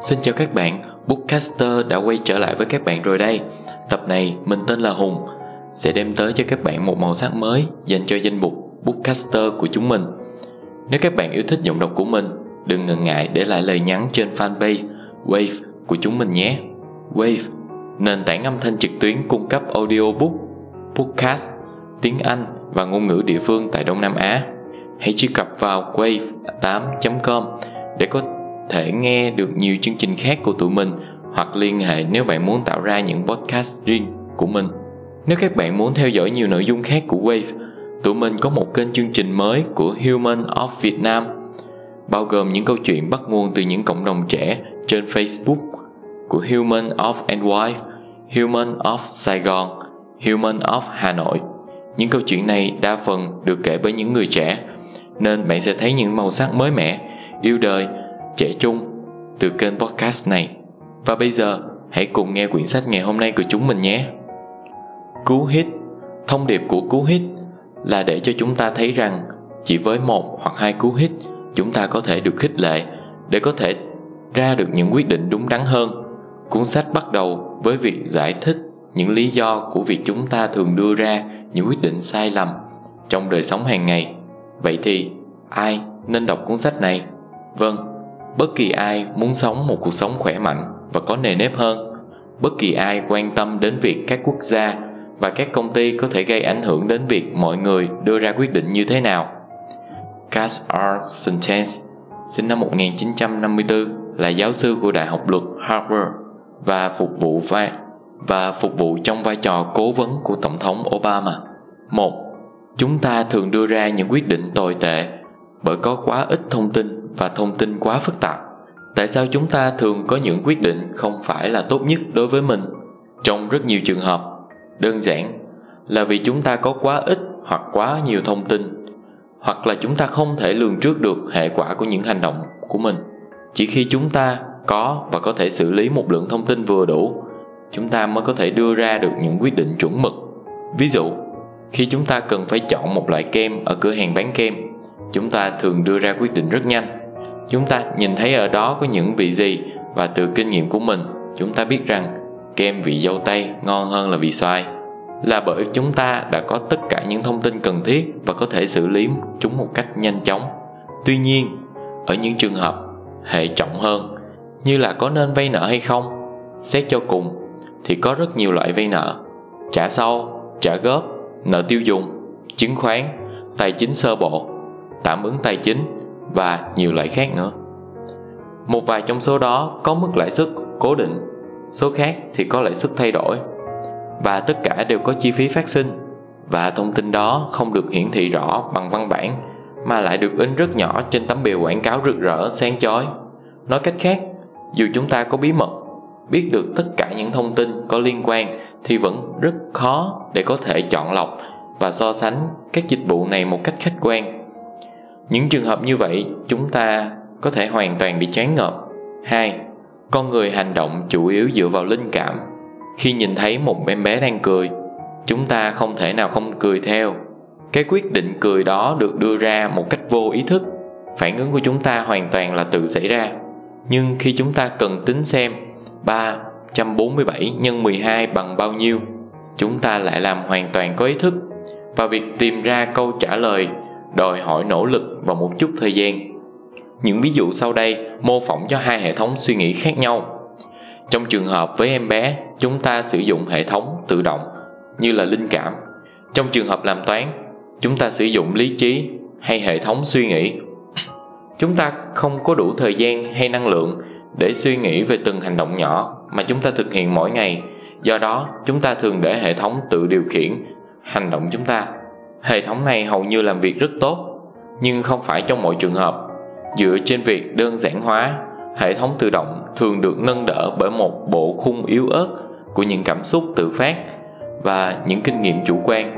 Xin chào các bạn, Bookcaster đã quay trở lại với các bạn rồi đây. Tập này mình tên là Hùng, sẽ đem tới cho các bạn một màu sắc mới dành cho danh mục Bookcaster của chúng mình. Nếu các bạn yêu thích giọng đọc của mình, đừng ngần ngại để lại lời nhắn trên fanpage Wave của chúng mình nhé. Wave, nền tảng âm thanh trực tuyến cung cấp audiobook, podcast, tiếng Anh và ngôn ngữ địa phương tại Đông Nam Á. Hãy truy cập vào wave8.com để có thể nghe được nhiều chương trình khác của tụi mình hoặc liên hệ nếu bạn muốn tạo ra những podcast riêng của mình. Nếu các bạn muốn theo dõi nhiều nội dung khác của Wave, tụi mình có một kênh chương trình mới của Human of Việt Nam bao gồm những câu chuyện bắt nguồn từ những cộng đồng trẻ trên Facebook của Human of NY, Human of Sài Gòn, Human of Hà Nội. Những câu chuyện này đa phần được kể bởi những người trẻ, nên bạn sẽ thấy những màu sắc mới mẻ, yêu đời, trẻ trung từ kênh podcast này. Và bây giờ, hãy cùng nghe quyển sách ngày hôm nay của chúng mình nhé. Cú hít Thông điệp của cú hít là để cho chúng ta thấy rằng chỉ với một hoặc hai cú hít chúng ta có thể được khích lệ để có thể ra được những quyết định đúng đắn hơn cuốn sách bắt đầu với việc giải thích những lý do của việc chúng ta thường đưa ra những quyết định sai lầm trong đời sống hàng ngày vậy thì ai nên đọc cuốn sách này vâng bất kỳ ai muốn sống một cuộc sống khỏe mạnh và có nề nếp hơn bất kỳ ai quan tâm đến việc các quốc gia và các công ty có thể gây ảnh hưởng đến việc mọi người đưa ra quyết định như thế nào Cass R. Sentence, sinh năm 1954, là giáo sư của Đại học Luật Harvard và phục vụ vai và phục vụ trong vai trò cố vấn của Tổng thống Obama. Một, Chúng ta thường đưa ra những quyết định tồi tệ bởi có quá ít thông tin và thông tin quá phức tạp. Tại sao chúng ta thường có những quyết định không phải là tốt nhất đối với mình? Trong rất nhiều trường hợp, đơn giản là vì chúng ta có quá ít hoặc quá nhiều thông tin hoặc là chúng ta không thể lường trước được hệ quả của những hành động của mình chỉ khi chúng ta có và có thể xử lý một lượng thông tin vừa đủ chúng ta mới có thể đưa ra được những quyết định chuẩn mực ví dụ khi chúng ta cần phải chọn một loại kem ở cửa hàng bán kem chúng ta thường đưa ra quyết định rất nhanh chúng ta nhìn thấy ở đó có những vị gì? Và từ kinh nghiệm của mình, chúng ta biết rằng kem vị dâu tây ngon hơn là vị xoài. Là bởi chúng ta đã có tất cả những thông tin cần thiết và có thể xử lý chúng một cách nhanh chóng. Tuy nhiên, ở những trường hợp hệ trọng hơn, như là có nên vay nợ hay không, xét cho cùng thì có rất nhiều loại vay nợ. Trả sau, trả góp, nợ tiêu dùng, chứng khoán, tài chính sơ bộ, tạm ứng tài chính và nhiều loại khác nữa. Một vài trong số đó có mức lãi suất cố định, số khác thì có lãi suất thay đổi. Và tất cả đều có chi phí phát sinh, và thông tin đó không được hiển thị rõ bằng văn bản, mà lại được in rất nhỏ trên tấm bìa quảng cáo rực rỡ, sáng chói. Nói cách khác, dù chúng ta có bí mật, biết được tất cả những thông tin có liên quan thì vẫn rất khó để có thể chọn lọc và so sánh các dịch vụ này một cách khách quan những trường hợp như vậy, chúng ta có thể hoàn toàn bị chán ngợp. Hai, con người hành động chủ yếu dựa vào linh cảm. Khi nhìn thấy một em bé đang cười, chúng ta không thể nào không cười theo. Cái quyết định cười đó được đưa ra một cách vô ý thức. Phản ứng của chúng ta hoàn toàn là tự xảy ra. Nhưng khi chúng ta cần tính xem 347 nhân 12 bằng bao nhiêu, chúng ta lại làm hoàn toàn có ý thức. Và việc tìm ra câu trả lời đòi hỏi nỗ lực và một chút thời gian. Những ví dụ sau đây mô phỏng cho hai hệ thống suy nghĩ khác nhau. Trong trường hợp với em bé, chúng ta sử dụng hệ thống tự động, như là linh cảm. Trong trường hợp làm toán, chúng ta sử dụng lý trí hay hệ thống suy nghĩ. Chúng ta không có đủ thời gian hay năng lượng để suy nghĩ về từng hành động nhỏ mà chúng ta thực hiện mỗi ngày. Do đó, chúng ta thường để hệ thống tự điều khiển hành động chúng ta hệ thống này hầu như làm việc rất tốt, nhưng không phải trong mọi trường hợp. Dựa trên việc đơn giản hóa, hệ thống tự động thường được nâng đỡ bởi một bộ khung yếu ớt của những cảm xúc tự phát và những kinh nghiệm chủ quan.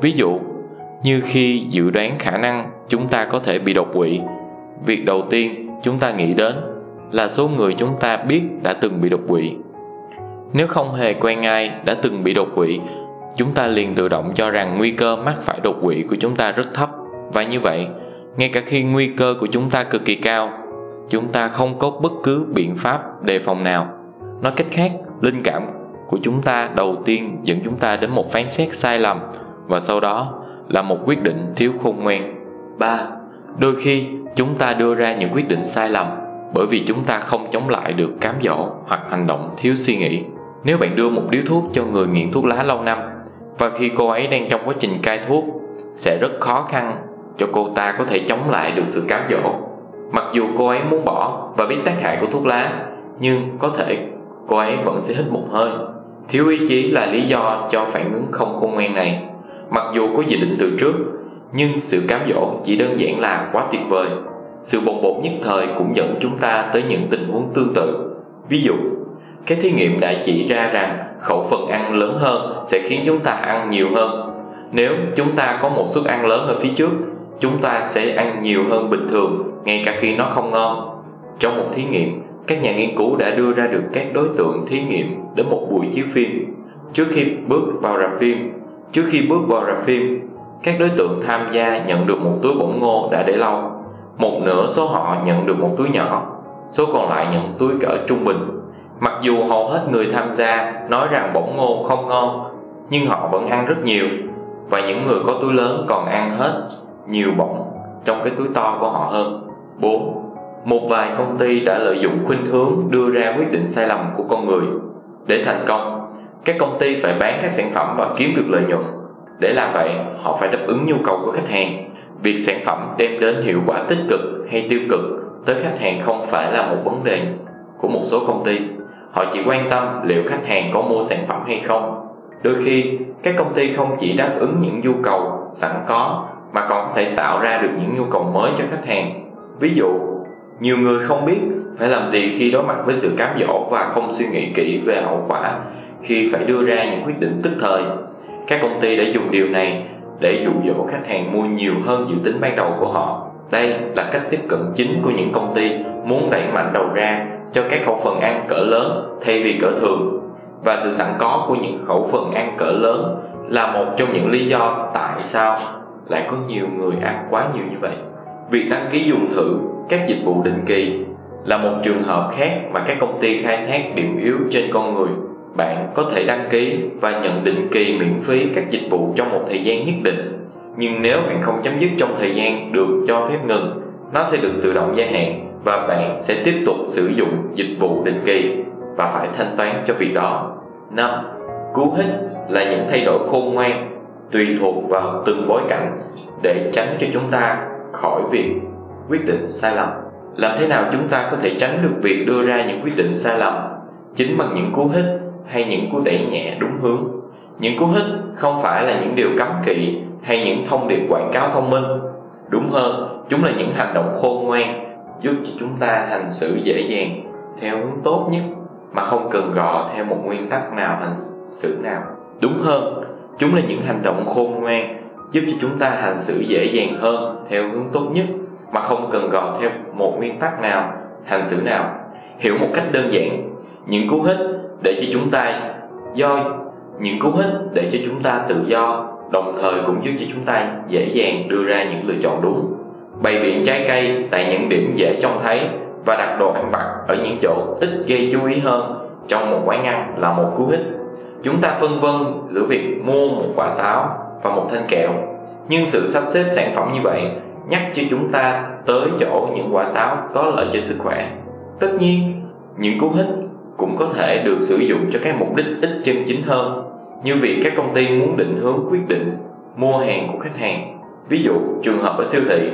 Ví dụ, như khi dự đoán khả năng chúng ta có thể bị đột quỵ, việc đầu tiên chúng ta nghĩ đến là số người chúng ta biết đã từng bị đột quỵ. Nếu không hề quen ai đã từng bị đột quỵ chúng ta liền tự động cho rằng nguy cơ mắc phải đột quỵ của chúng ta rất thấp. Và như vậy, ngay cả khi nguy cơ của chúng ta cực kỳ cao, chúng ta không có bất cứ biện pháp đề phòng nào. Nói cách khác, linh cảm của chúng ta đầu tiên dẫn chúng ta đến một phán xét sai lầm, và sau đó là một quyết định thiếu khôn ngoan. Ba, đôi khi chúng ta đưa ra những quyết định sai lầm bởi vì chúng ta không chống lại được cám dỗ hoặc hành động thiếu suy nghĩ. Nếu bạn đưa một điếu thuốc cho người nghiện thuốc lá lâu năm và khi cô ấy đang trong quá trình cai thuốc, sẽ rất khó khăn cho cô ta có thể chống lại được sự cám dỗ. Mặc dù cô ấy muốn bỏ và biết tác hại của thuốc lá, nhưng có thể cô ấy vẫn sẽ hít một hơi. Thiếu ý chí là lý do cho phản ứng không khôn ngoan này. Mặc dù có dự định từ trước, nhưng sự cám dỗ chỉ đơn giản là quá tuyệt vời. Sự bồng bột nhất thời cũng dẫn chúng ta tới những tình huống tương tự. Ví dụ các thí nghiệm đã chỉ ra rằng khẩu phần ăn lớn hơn sẽ khiến chúng ta ăn nhiều hơn. Nếu chúng ta có một suất ăn lớn ở phía trước, chúng ta sẽ ăn nhiều hơn bình thường, ngay cả khi nó không ngon. Trong một thí nghiệm, các nhà nghiên cứu đã đưa ra được các đối tượng thí nghiệm đến một buổi chiếu phim. Trước khi bước vào rạp phim, trước khi bước vào rạp phim, các đối tượng tham gia nhận được một túi bỗng ngô đã để lâu. Một nửa số họ nhận được một túi nhỏ, số còn lại nhận túi cỡ trung bình mặc dù hầu hết người tham gia nói rằng bỗng ngô không ngon nhưng họ vẫn ăn rất nhiều và những người có túi lớn còn ăn hết nhiều bổng trong cái túi to của họ hơn 4. Một vài công ty đã lợi dụng khuynh hướng đưa ra quyết định sai lầm của con người. Để thành công, các công ty phải bán các sản phẩm và kiếm được lợi nhuận. Để làm vậy, họ phải đáp ứng nhu cầu của khách hàng. Việc sản phẩm đem đến hiệu quả tích cực hay tiêu cực tới khách hàng không phải là một vấn đề của một số công ty. Họ chỉ quan tâm liệu khách hàng có mua sản phẩm hay không. Đôi khi, các công ty không chỉ đáp ứng những nhu cầu sẵn có mà còn có thể tạo ra được những nhu cầu mới cho khách hàng. Ví dụ nhiều người không biết phải làm gì khi đối mặt với sự cám dỗ và không suy nghĩ kỹ về hậu quả khi phải đưa ra những quyết định tức thời. Các công ty đã dùng điều này để dụ dỗ khách hàng mua nhiều hơn dự tính ban đầu của họ. Đây là cách tiếp cận chính của những công ty muốn đẩy mạnh đầu ra cho các khẩu phần ăn cỡ lớn thay vì cỡ thường. Và sự sẵn có của những khẩu phần ăn cỡ lớn là một trong những lý do tại sao lại có nhiều người ăn quá nhiều như vậy. Việc đăng ký dùng thử các dịch vụ định kỳ là một trường hợp khác mà các công ty khai thác điểm yếu trên con người. Bạn có thể đăng ký và nhận định kỳ miễn phí các dịch vụ trong một thời gian nhất định. Nhưng nếu bạn không chấm dứt trong thời gian được cho phép ngừng, nó sẽ được tự động gia hạn và bạn sẽ tiếp tục sử dụng dịch vụ định kỳ và phải thanh toán cho việc đó. 5. Cú hích là những thay đổi khôn ngoan, tùy thuộc vào từng bối cảnh để tránh cho chúng ta khỏi việc quyết định sai lầm. Làm thế nào chúng ta có thể tránh được việc đưa ra những quyết định sai lầm? Chính bằng những cú hích hay những cú đẩy nhẹ đúng hướng? Những cú hích không phải là những điều cấm kỵ hay những thông điệp quảng cáo thông minh. Đúng hơn, chúng là những hành động khôn ngoan giúp cho chúng ta hành xử dễ dàng theo hướng tốt nhất, mà không cần gò theo một nguyên tắc nào hành xử nào đúng hơn. Chúng là những hành động khôn ngoan, giúp cho chúng ta hành xử dễ dàng hơn theo hướng tốt nhất, mà không cần gò theo một nguyên tắc nào hành xử nào. Hiểu một cách đơn giản, những cú hích để cho chúng ta do, những cú hích để cho chúng ta tự do, đồng thời cũng giúp cho chúng ta dễ dàng đưa ra những lựa chọn đúng bày biện trái cây tại những điểm dễ trông thấy và đặt đồ ăn vặt ở những chỗ ít gây chú ý hơn trong một quán ăn là một cú hích. Chúng ta phân vân giữa việc mua một quả táo và một thanh kẹo, nhưng sự sắp xếp sản phẩm như vậy nhắc cho chúng ta tới chỗ những quả táo có lợi cho sức khỏe. Tất nhiên, những cú hích cũng có thể được sử dụng cho các mục đích ít chân chính hơn, như việc các công ty muốn định hướng quyết định mua hàng của khách hàng. Ví dụ, trường hợp ở siêu thị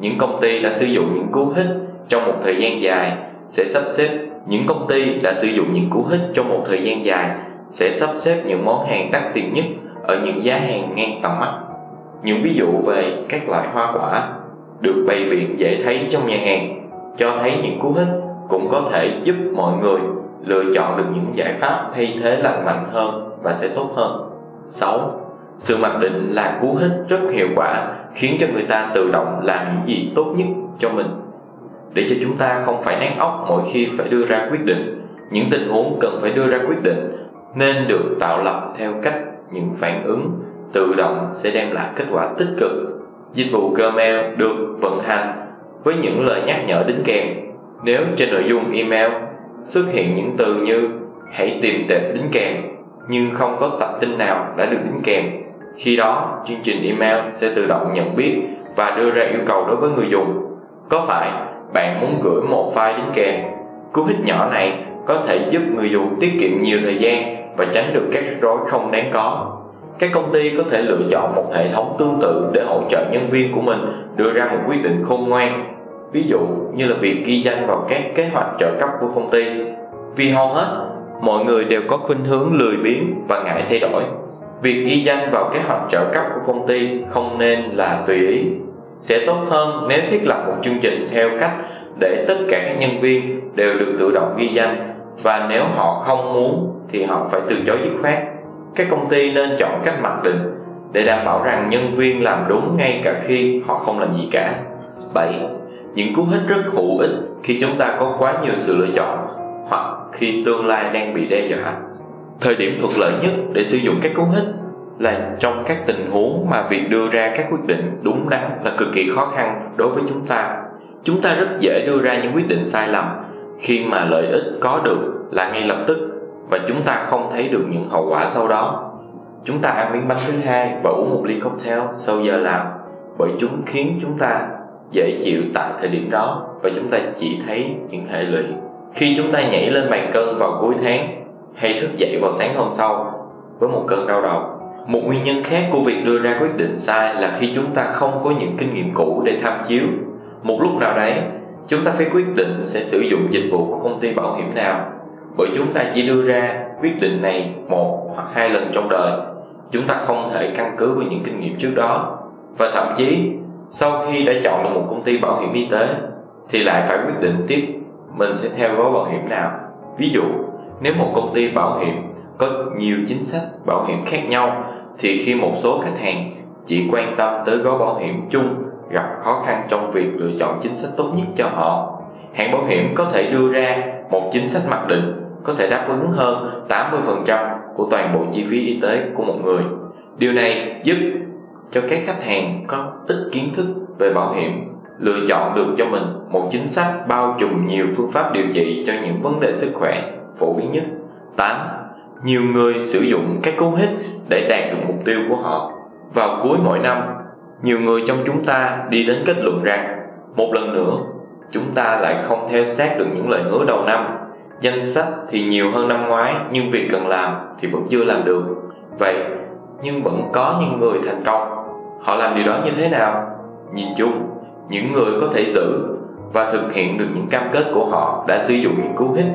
những công ty đã sử dụng những cú hích trong một thời gian dài sẽ sắp xếp những công ty đã sử dụng những cú hích trong một thời gian dài sẽ sắp xếp những món hàng đắt tiền nhất ở những giá hàng ngang tầm mắt. Những ví dụ về các loại hoa quả được bày biện dễ thấy trong nhà hàng cho thấy những cú hích cũng có thể giúp mọi người lựa chọn được những giải pháp thay thế lành mạnh hơn và sẽ tốt hơn. 6. Sự mặc định là cú hích rất hiệu quả khiến cho người ta tự động làm những gì tốt nhất cho mình để cho chúng ta không phải nén óc mỗi khi phải đưa ra quyết định những tình huống cần phải đưa ra quyết định nên được tạo lập theo cách những phản ứng tự động sẽ đem lại kết quả tích cực. Dịch vụ Gmail được vận hành với những lời nhắc nhở đính kèm. Nếu trên nội dung email xuất hiện những từ như hãy tìm tệp đính kèm nhưng không có tập tin nào đã được đính kèm, khi đó chương trình email sẽ tự động nhận biết và đưa ra yêu cầu đối với người dùng. Có phải bạn muốn gửi một file đính kèm? Cú hích nhỏ này có thể giúp người dùng tiết kiệm nhiều thời gian và tránh được các rắc rối không đáng có. Các công ty có thể lựa chọn một hệ thống tương tự để hỗ trợ nhân viên của mình đưa ra một quyết định khôn ngoan. Ví dụ như là việc ghi danh vào các kế hoạch trợ cấp của công ty. Vì hầu hết, mọi người đều có khuynh hướng lười biếng và ngại thay đổi. Việc ghi danh vào kế hoạch trợ cấp của công ty không nên là tùy ý. Sẽ tốt hơn nếu thiết lập một chương trình theo cách để tất cả các nhân viên đều được tự động ghi danh và nếu họ không muốn thì họ phải từ chối dứt khoát các công ty nên chọn cách mặc định để đảm bảo rằng nhân viên làm đúng ngay cả khi họ không làm gì cả 7. Những cú hích rất hữu ích khi chúng ta có quá nhiều sự lựa chọn hoặc khi tương lai đang bị đe dọa. Thời điểm thuận lợi nhất để sử dụng các cú hích là trong các tình huống mà việc đưa ra các quyết định đúng đắn là cực kỳ khó khăn đối với chúng ta. Chúng ta rất dễ đưa ra những quyết định sai lầm khi mà lợi ích có được là ngay lập tức và chúng ta không thấy được những hậu quả sau đó chúng ta ăn miếng bánh thứ hai và uống một ly cocktail sau giờ làm bởi chúng khiến chúng ta dễ chịu tại thời điểm đó và chúng ta chỉ thấy những hệ lụy khi chúng ta nhảy lên bàn cân vào cuối tháng hay thức dậy vào sáng hôm sau với một cơn đau đầu. Một nguyên nhân khác của việc đưa ra quyết định sai là khi chúng ta không có những kinh nghiệm cũ để tham chiếu. Một lúc nào đấy, chúng ta phải quyết định sẽ sử dụng dịch vụ của công ty bảo hiểm nào, bởi chúng ta chỉ đưa ra quyết định này một hoặc hai lần trong đời. Chúng ta không thể căn cứ vào những kinh nghiệm trước đó. Và thậm chí, sau khi đã chọn được một công ty bảo hiểm y tế, thì lại phải quyết định tiếp mình sẽ theo gói bảo hiểm nào. Ví dụ nếu một công ty bảo hiểm có nhiều chính sách bảo hiểm khác nhau, thì khi một số khách hàng chỉ quan tâm tới gói bảo hiểm chung, gặp khó khăn trong việc lựa chọn chính sách tốt nhất cho họ hãng bảo hiểm có thể đưa ra một chính sách mặc định, có thể đáp ứng hơn 80% của toàn bộ chi phí y tế của một người. Điều này giúp cho các khách hàng có ít kiến thức về bảo hiểm, lựa chọn được cho mình một chính sách bao trùm nhiều phương pháp điều trị cho những vấn đề sức khỏe phổ biến nhất. 8. Nhiều người sử dụng các cú hích để đạt được mục tiêu của họ. Vào cuối mỗi năm, nhiều người trong chúng ta đi đến kết luận rằng một lần nữa chúng ta lại không theo sát được những lời hứa đầu năm danh sách thì nhiều hơn năm ngoái nhưng việc cần làm thì vẫn chưa làm được vậy nhưng vẫn có những người thành công họ làm điều đó như thế nào nhìn chung những người có thể giữ và thực hiện được những cam kết của họ đã sử dụng những cú hích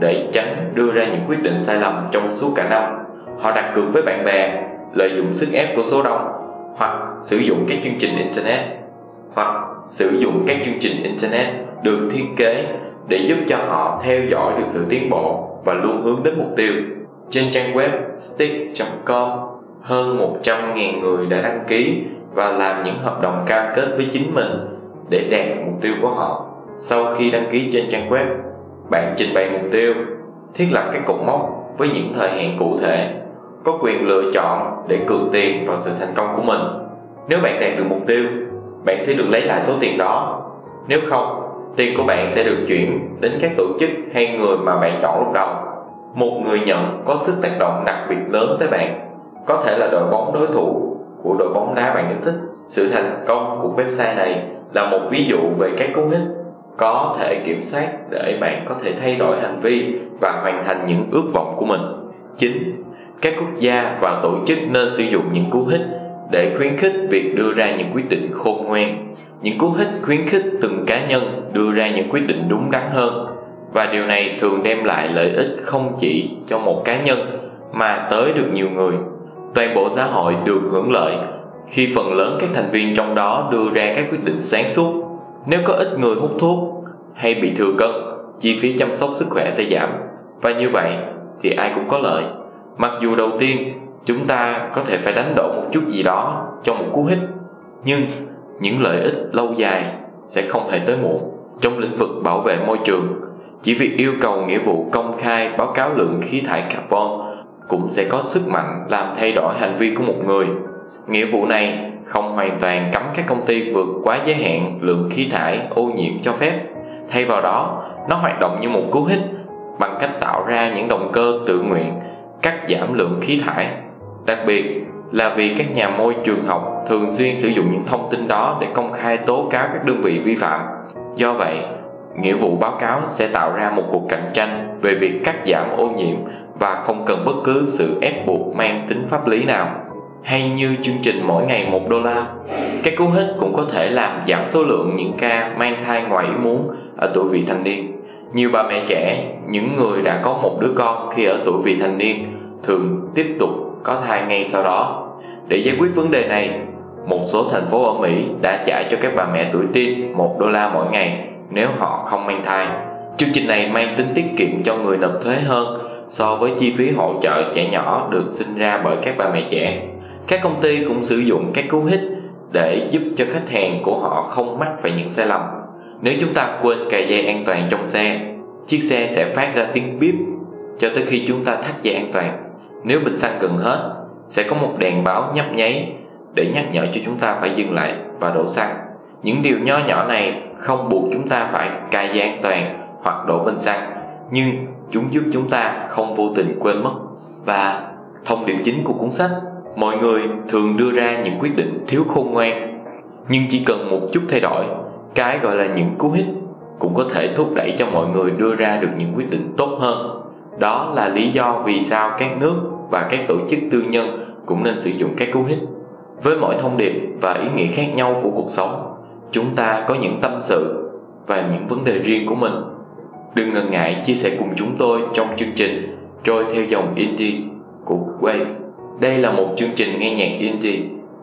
để tránh đưa ra những quyết định sai lầm trong suốt cả năm họ đặt cược với bạn bè lợi dụng sức ép của số đông hoặc sử dụng các chương trình internet hoặc sử dụng các chương trình internet được thiết kế để giúp cho họ theo dõi được sự tiến bộ và luôn hướng đến mục tiêu. Trên trang web stick.com, hơn 100.000 người đã đăng ký và làm những hợp đồng cam kết với chính mình để đạt mục tiêu của họ. Sau khi đăng ký trên trang web, bạn trình bày mục tiêu, thiết lập các cột mốc với những thời hạn cụ thể, có quyền lựa chọn để cược tiền vào sự thành công của mình. Nếu bạn đạt được mục tiêu, bạn sẽ được lấy lại số tiền đó. Nếu không, tiền của bạn sẽ được chuyển đến các tổ chức hay người mà bạn chọn lúc đầu một người nhận có sức tác động đặc biệt lớn tới bạn có thể là đội bóng đối thủ của đội bóng đá bạn yêu thích sự thành công của website này là một ví dụ về các cú hích có thể kiểm soát để bạn có thể thay đổi hành vi và hoàn thành những ước vọng của mình. 9. Các quốc gia và tổ chức nên sử dụng những cú hích để khuyến khích việc đưa ra những quyết định khôn ngoan. Những cú hích khuyến khích từng cá nhân đưa ra những quyết định đúng đắn hơn. Và điều này thường đem lại lợi ích không chỉ cho một cá nhân, mà tới được nhiều người. Toàn bộ xã hội được hưởng lợi khi phần lớn các thành viên trong đó đưa ra các quyết định sáng suốt nếu có ít người hút thuốc hay bị thừa cân, chi phí chăm sóc sức khỏe sẽ giảm. Và như vậy thì ai cũng có lợi. Mặc dù đầu tiên chúng ta có thể phải đánh đổi một chút gì đó cho một cú hích, nhưng những lợi ích lâu dài sẽ không hề tới muộn. Trong lĩnh vực bảo vệ môi trường, chỉ việc yêu cầu nghĩa vụ công khai báo cáo lượng khí thải carbon cũng sẽ có sức mạnh làm thay đổi hành vi của một người. Nghĩa vụ này không hoàn toàn cấm các công ty vượt quá giới hạn lượng khí thải ô nhiễm cho phép thay vào đó Nó hoạt động như một cú hích bằng cách tạo ra những động cơ tự nguyện cắt giảm lượng khí thải. Đặc biệt là vì các nhà môi trường học thường xuyên sử dụng những thông tin đó để công khai tố cáo các đơn vị vi phạm. Do vậy, nghĩa vụ báo cáo sẽ tạo ra một cuộc cạnh tranh về việc cắt giảm ô nhiễm và không cần bất cứ sự ép buộc mang tính pháp lý nào hay như chương trình mỗi ngày một đô la. Các cú hích cũng có thể làm giảm số lượng những ca mang thai ngoài ý muốn ở tuổi vị thành niên. Nhiều bà mẹ trẻ, những người đã có một đứa con khi ở tuổi vị thành niên, thường tiếp tục có thai ngay sau đó. Để giải quyết vấn đề này, một số thành phố ở mỹ đã trả cho các bà mẹ tuổi teen một đô la mỗi ngày nếu họ không mang thai. Chương trình này mang tính tiết kiệm cho người nộp thuế hơn so với chi phí hỗ trợ trẻ nhỏ được sinh ra bởi các bà mẹ trẻ các công ty cũng sử dụng các cú hích để giúp cho khách hàng của họ không mắc phải những sai lầm. Nếu chúng ta quên cài dây an toàn trong xe, chiếc xe sẽ phát ra tiếng bíp cho tới khi chúng ta thắt dây an toàn. Nếu bình xăng gần hết, sẽ có một đèn báo nhấp nháy để nhắc nhở cho chúng ta phải dừng lại và đổ xăng. Những điều nho nhỏ này không buộc chúng ta phải cài dây an toàn hoặc đổ bình xăng, nhưng chúng giúp chúng ta không vô tình quên mất. Và thông điệp chính của cuốn sách mọi người thường đưa ra những quyết định thiếu khôn ngoan, nhưng chỉ cần một chút thay đổi, cái gọi là những cú hích cũng có thể thúc đẩy cho mọi người đưa ra được những quyết định tốt hơn. Đó là lý do vì sao các nước và các tổ chức tư nhân cũng nên sử dụng các cú hích. Với mỗi thông điệp và ý nghĩa khác nhau của cuộc sống, chúng ta có những tâm sự và những vấn đề riêng của mình. Đừng ngần ngại chia sẻ cùng chúng tôi trong chương trình trôi theo dòng indie của Wave đây là một chương trình nghe nhạc indie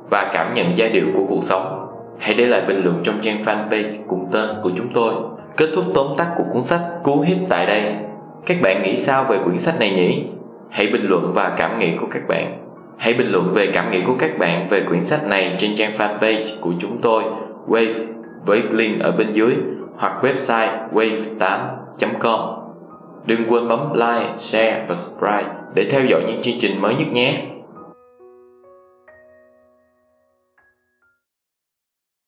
và cảm nhận giai điệu của cuộc sống. Hãy để lại bình luận trong trang fanpage cùng tên của chúng tôi. Kết thúc tóm tắt của cuốn sách Cú Hiếp tại đây. Các bạn nghĩ sao về quyển sách này nhỉ? Hãy bình luận và cảm nghĩ của các bạn. Hãy bình luận về cảm nghĩ của các bạn về quyển sách này trên trang fanpage của chúng tôi Wave với link ở bên dưới hoặc website wave8.com. Đừng quên bấm like, share và subscribe để theo dõi những chương trình mới nhất nhé.